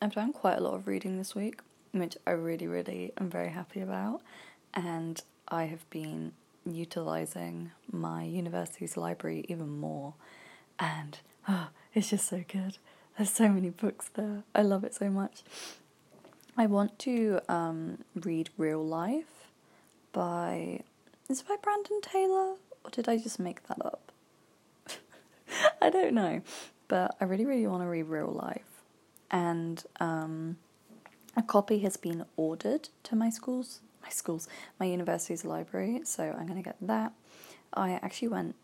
I've done quite a lot of reading this week, which I really, really am very happy about. And I have been utilizing my university's library even more. And oh, it's just so good. There's so many books there. I love it so much. I want to um, read Real Life by. Is it by Brandon Taylor? Or did I just make that up? I don't know. But I really, really want to read Real Life. And um, a copy has been ordered to my school's, my school's, my university's library. So I'm going to get that. I actually went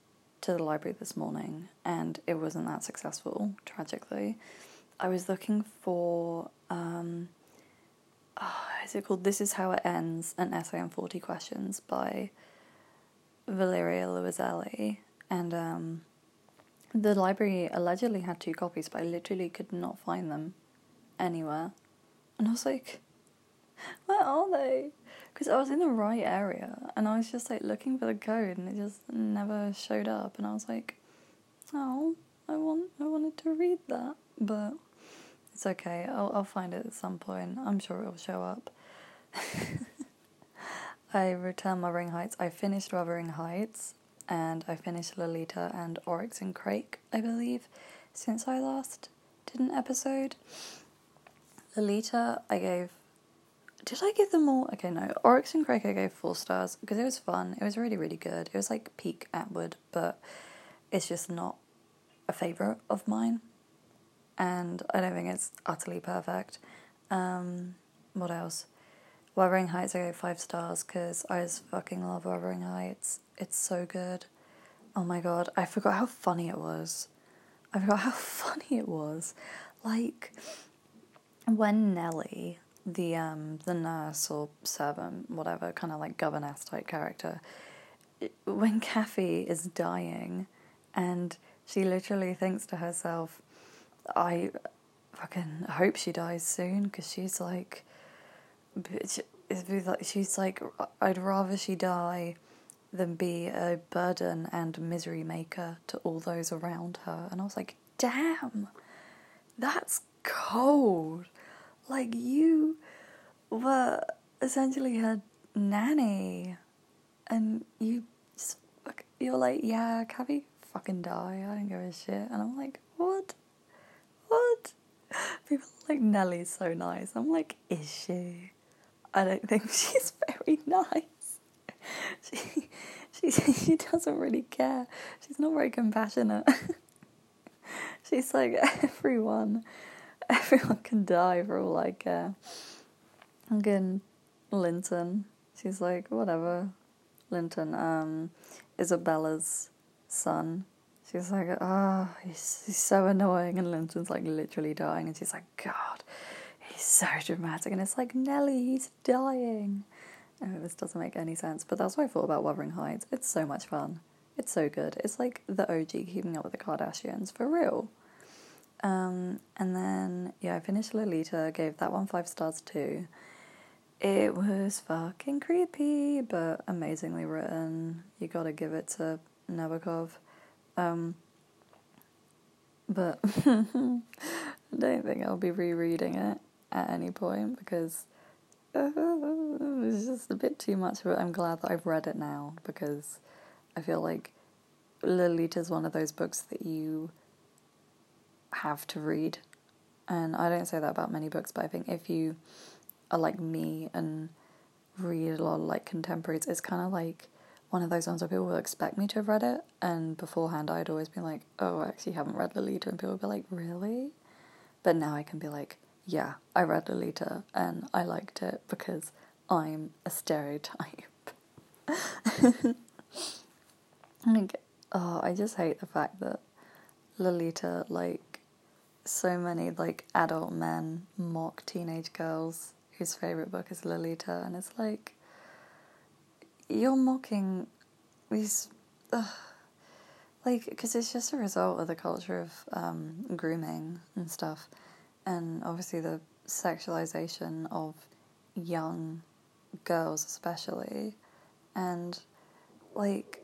to the library this morning and it wasn't that successful, tragically. I was looking for. Um, oh, is it called This Is How It Ends An Essay on 40 Questions by Valeria Luiselli. And um, the library allegedly had two copies, but I literally could not find them anywhere. And I was like, where are they? Because I was in the right area and I was just like looking for the code and it just never showed up. And I was like, oh, I want, I wanted to read that, but it's okay. I'll, I'll find it at some point. I'm sure it'll show up. I returned Wuthering Heights. I finished Wuthering Heights and I finished Lolita and Oryx and Crake, I believe, since I last did an episode. Lolita, I gave. Did I give them all? Okay, no. Oryx and Crake, I gave four stars because it was fun. It was really, really good. It was like peak Atwood, but it's just not a favourite of mine. And I don't think it's utterly perfect. Um, what else? Wuthering Heights, I gave five stars because I just fucking love Wuthering Heights. It's so good. Oh my god, I forgot how funny it was. I forgot how funny it was. Like when Nellie, the um the nurse or servant, whatever, kind of like governess type character, when Cathy is dying, and she literally thinks to herself, "I fucking hope she dies soon," because she's like, she's like, I'd rather she die than be a burden and misery maker to all those around her. And I was like, damn, that's cold. Like, you were essentially her nanny. And you just, you're like, yeah, Cathy, fucking die. I don't give a shit. And I'm like, what? What? People like, Nellie's so nice. I'm like, is she? I don't think she's very nice. She, she, she doesn't really care. She's not very compassionate. She's like, everyone, everyone can die for all I care. Again, Linton. She's like, whatever. Linton, um, Isabella's son. She's like, oh, he's, he's so annoying. And Linton's like literally dying. And she's like, God, so dramatic. And it's like, Nellie, he's dying. Oh, this doesn't make any sense, but that's what I thought about Wuthering Heights. It's so much fun. It's so good. It's like the OG Keeping Up with the Kardashians for real. Um, and then yeah, I finished Lolita. Gave that one five stars too. It was fucking creepy, but amazingly written. You gotta give it to Nabokov. Um, but I don't think I'll be rereading it at any point because it's just a bit too much, but I'm glad that I've read it now because I feel like Lolita is one of those books that you have to read. And I don't say that about many books, but I think if you are like me and read a lot of like contemporaries, it's kind of like one of those ones where people will expect me to have read it, and beforehand I'd always been like, oh, I actually haven't read Lolita, and people would be like, really? But now I can be like, yeah, I read Lolita and I liked it because I'm a stereotype. like, oh, I just hate the fact that Lolita, like, so many like adult men mock teenage girls whose favorite book is Lolita, and it's like you're mocking these, uh, like, because it's just a result of the culture of um, grooming and stuff and obviously the sexualization of young girls, especially. And like,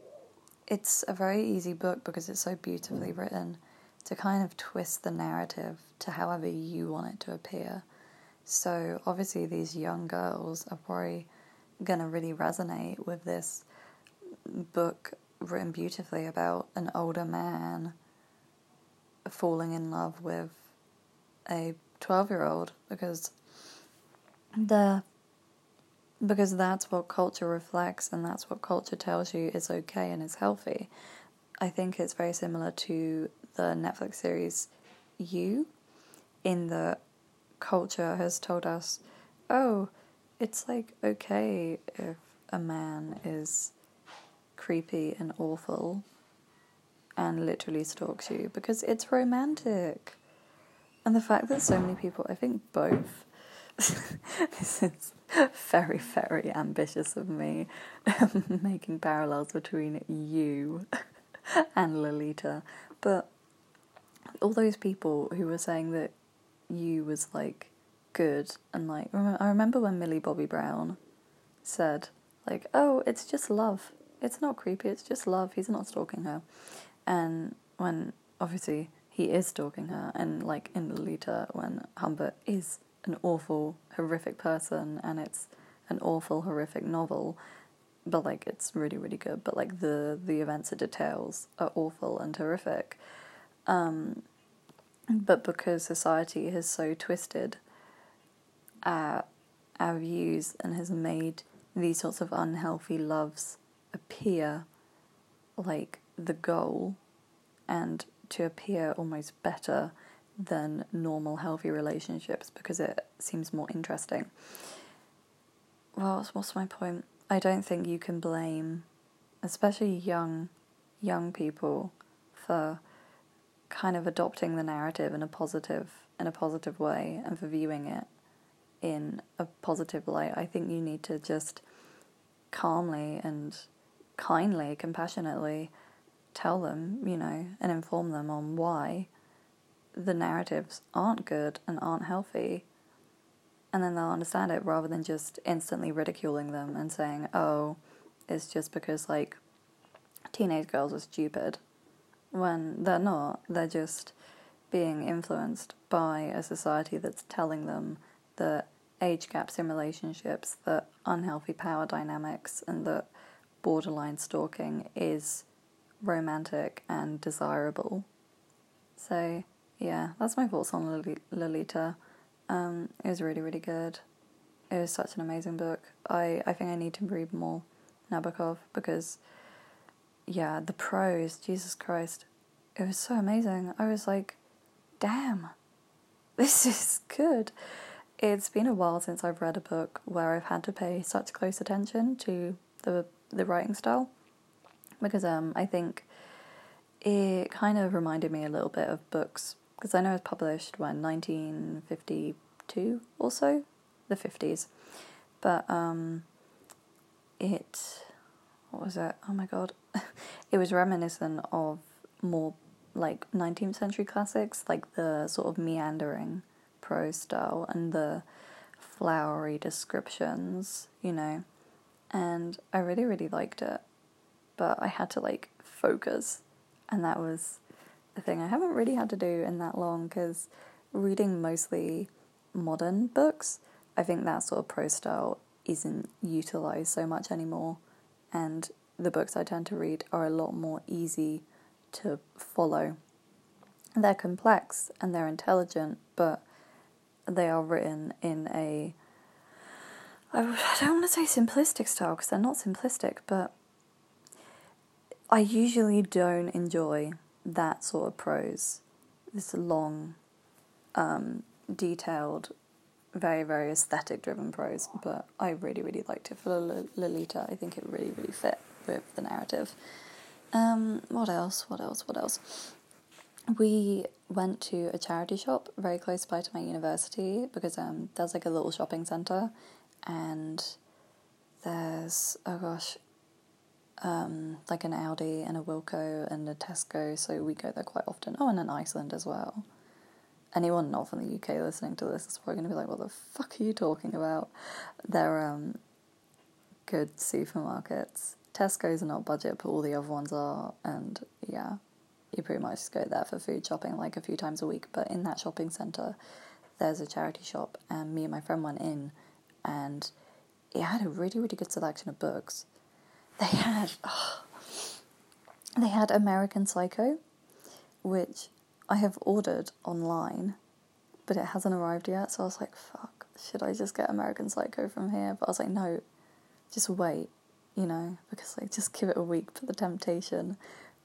it's a very easy book because it's so beautifully written to kind of twist the narrative to however you want it to appear. So obviously, these young girls are probably gonna really resonate with this book written beautifully about an older man falling in love with a 12 year old because the because that's what culture reflects and that's what culture tells you is okay and is healthy. I think it's very similar to the Netflix series You, in the culture has told us, oh, it's like okay if a man is creepy and awful and literally stalks you because it's romantic. And the fact that so many people, I think both, this is very, very ambitious of me, making parallels between you and Lolita. But all those people who were saying that you was like good and like I remember when Millie Bobby Brown said like oh it's just love. It's not creepy. It's just love. He's not stalking her. And when obviously he is stalking her and like in Lolita when Humbert is an awful horrific person and it's an awful horrific novel but like it's really really good but like the the events it details are awful and horrific. Um but because society has so twisted our, our views and has made these sorts of unhealthy loves appear like the goal and to appear almost better than normal healthy relationships because it seems more interesting. Well, what's my point? I don't think you can blame, especially young, young people, for kind of adopting the narrative in a positive in a positive way and for viewing it in a positive light. I think you need to just calmly and kindly, compassionately tell them, you know, and inform them on why the narratives aren't good and aren't healthy. And then they'll understand it rather than just instantly ridiculing them and saying, oh, it's just because, like, teenage girls are stupid when they're not. They're just being influenced by a society that's telling them that age gaps in relationships, that unhealthy power dynamics, and that borderline stalking is romantic and desirable. So, yeah, that's my thoughts on Lolita. Um, it was really, really good. It was such an amazing book. I, I think I need to read more Nabokov because yeah, the prose, Jesus Christ, it was so amazing. I was like, damn, this is good. It's been a while since I've read a book where I've had to pay such close attention to the the writing style because um I think it kind of reminded me a little bit of books because I know it was published when 1952 or so, the 50s, but um it what was it? Oh my god. it was reminiscent of more like 19th century classics, like the sort of meandering prose style and the flowery descriptions, you know. And I really, really liked it. But I had to like focus, and that was the thing I haven't really had to do in that long because reading mostly modern books, I think that sort of prose style isn't utilized so much anymore and the books I tend to read are a lot more easy to follow. They're complex and they're intelligent, but they are written in a I don't want to say simplistic style because they're not simplistic, but I usually don't enjoy that sort of prose. This long, um, detailed very very aesthetic driven prose, but I really really liked it for Lolita. I think it really really fit with the narrative. Um, what else? What else? What else? We went to a charity shop very close by to my university because um there's like a little shopping center, and there's oh gosh, um like an Aldi and a Wilko and a Tesco, so we go there quite often. Oh, and an Iceland as well anyone not from the UK listening to this is probably going to be like, what the fuck are you talking about? They're um, good supermarkets. Tesco's are not budget, but all the other ones are, and yeah, you pretty much just go there for food shopping like a few times a week. But in that shopping centre, there's a charity shop, and me and my friend went in, and it had a really, really good selection of books. They had, oh, they had American Psycho, which I have ordered online, but it hasn't arrived yet. So I was like, fuck, should I just get American Psycho from here? But I was like, no, just wait, you know, because like just give it a week. But the temptation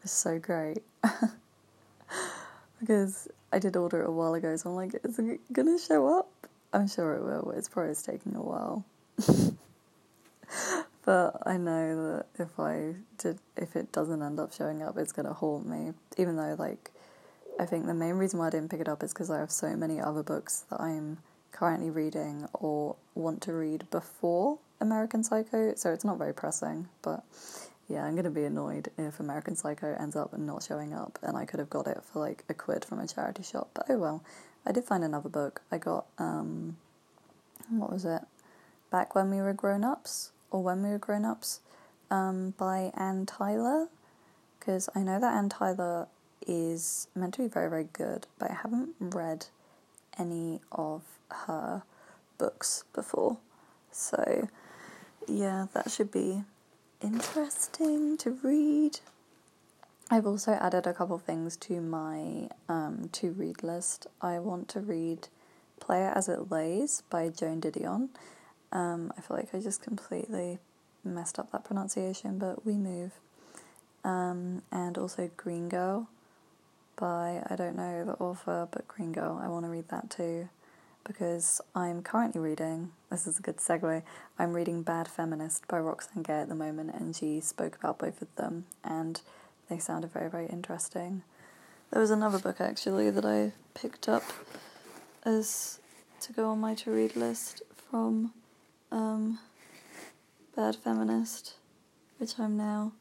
was so great. because I did order it a while ago, so I'm like, is it gonna show up? I'm sure it will. It's probably taking a while. but I know that if I did, if it doesn't end up showing up, it's gonna haunt me. Even though, like, I think the main reason why I didn't pick it up is because I have so many other books that I'm currently reading or want to read before American Psycho, so it's not very pressing. But yeah, I'm gonna be annoyed if American Psycho ends up not showing up, and I could have got it for like a quid from a charity shop. But oh well. I did find another book. I got um, what was it? Back when we were grown ups, or when we were grown ups, um, by Anne Tyler, because I know that Anne Tyler is meant to be very very good, but I haven't read any of her books before, so yeah, that should be interesting to read. I've also added a couple things to my um, to read list. I want to read Play It As It Lays by Joan Didion. Um, I feel like I just completely messed up that pronunciation, but we move. Um, and also Green Girl by, I don't know the author, but Green Girl. I want to read that too because I'm currently reading, this is a good segue, I'm reading Bad Feminist by Roxane Gay at the moment, and she spoke about both of them, and they sounded very, very interesting. There was another book actually that I picked up as to go on my to read list from um, Bad Feminist, which I'm now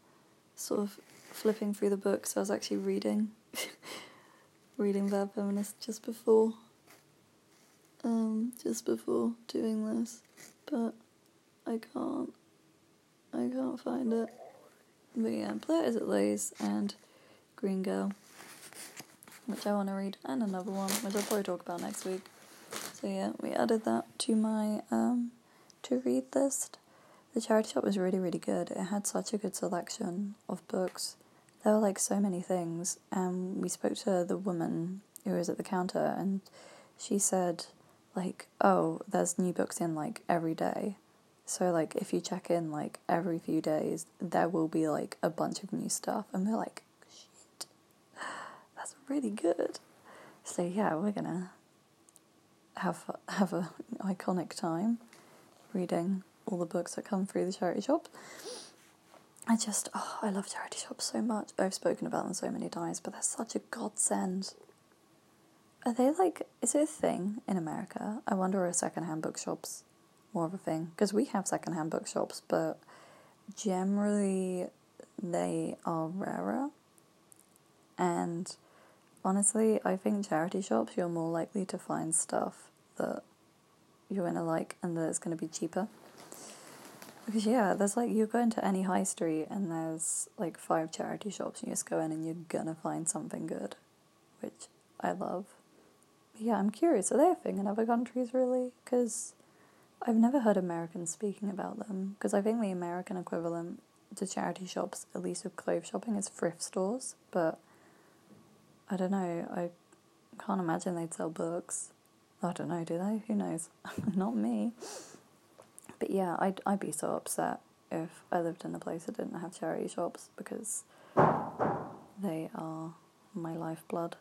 sort of flipping through the book, so I was actually reading reading Bad Feminist just before um, just before doing this, but I can't. I can't find it. But yeah, Play It As It Lays and Green Girl, which I want to read, and another one, which I'll probably talk about next week. So yeah, we added that to my um, to read list. The charity shop was really, really good. It had such a good selection of books. There were like so many things, and we spoke to the woman who was at the counter, and she said like, oh, there's new books in like every day. So like if you check in like every few days, there will be like a bunch of new stuff and we're like, shit. That's really good. So yeah, we're gonna have have a iconic time reading all the books that come through the charity shop. I just oh, I love charity shops so much. I've spoken about them so many times, but they're such a godsend. Are they like, is it a thing in America? I wonder if secondhand bookshops more of a thing? Because we have secondhand bookshops, but generally they are rarer. And honestly, I think charity shops, you're more likely to find stuff that you're gonna like and that it's gonna be cheaper. Because yeah, there's like you go into any high street and there's like five charity shops and you just go in and you're gonna find something good, which I love yeah, I'm curious. Are they a thing in other countries, really? Because I've never heard Americans speaking about them. Because I think the American equivalent to charity shops, at least with clothes shopping, is thrift stores. But I don't know. I can't imagine they'd sell books. I don't know, do they? Who knows? Not me. But yeah, I'd, I'd be so upset if I lived in a place that didn't have charity shops because they are my lifeblood.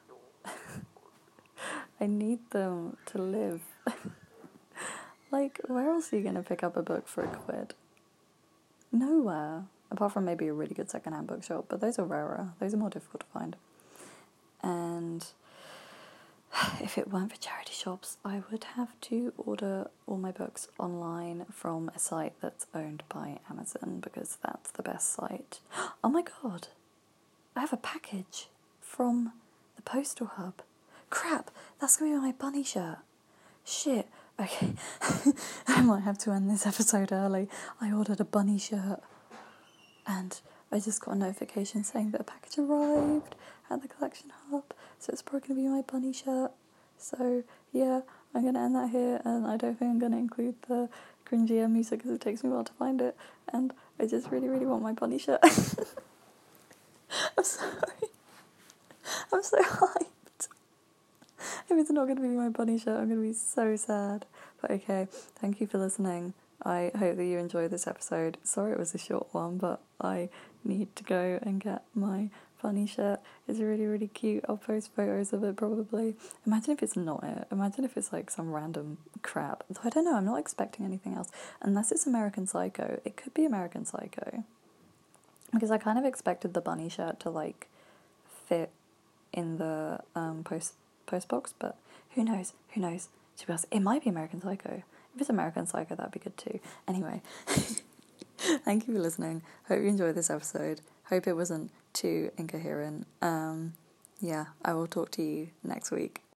I need them to live. like, where else are you going to pick up a book for a quid? Nowhere. Apart from maybe a really good secondhand bookshop, but those are rarer. Those are more difficult to find. And if it weren't for charity shops, I would have to order all my books online from a site that's owned by Amazon because that's the best site. Oh my god! I have a package from the postal hub. Crap, that's gonna be my bunny shirt. Shit. Okay. I might have to end this episode early. I ordered a bunny shirt. And I just got a notification saying that a package arrived at the collection hub, so it's probably gonna be my bunny shirt. So yeah, I'm gonna end that here, and I don't think I'm gonna include the cringy music because it takes me a while to find it, and I just really, really want my bunny shirt. I'm sorry. I'm so hyped. If it's not gonna be my bunny shirt, I'm gonna be so sad. But okay, thank you for listening. I hope that you enjoyed this episode. Sorry it was a short one, but I need to go and get my funny shirt. It's really, really cute. I'll post photos of it probably. Imagine if it's not it. Imagine if it's like some random crap. I don't know, I'm not expecting anything else. Unless it's American Psycho. It could be American Psycho. Because I kind of expected the bunny shirt to like fit in the um, post post box, but who knows? Who knows? To be honest, it might be American Psycho. If it's American Psycho, that'd be good too. Anyway, thank you for listening. Hope you enjoyed this episode. Hope it wasn't too incoherent. Um, yeah, I will talk to you next week.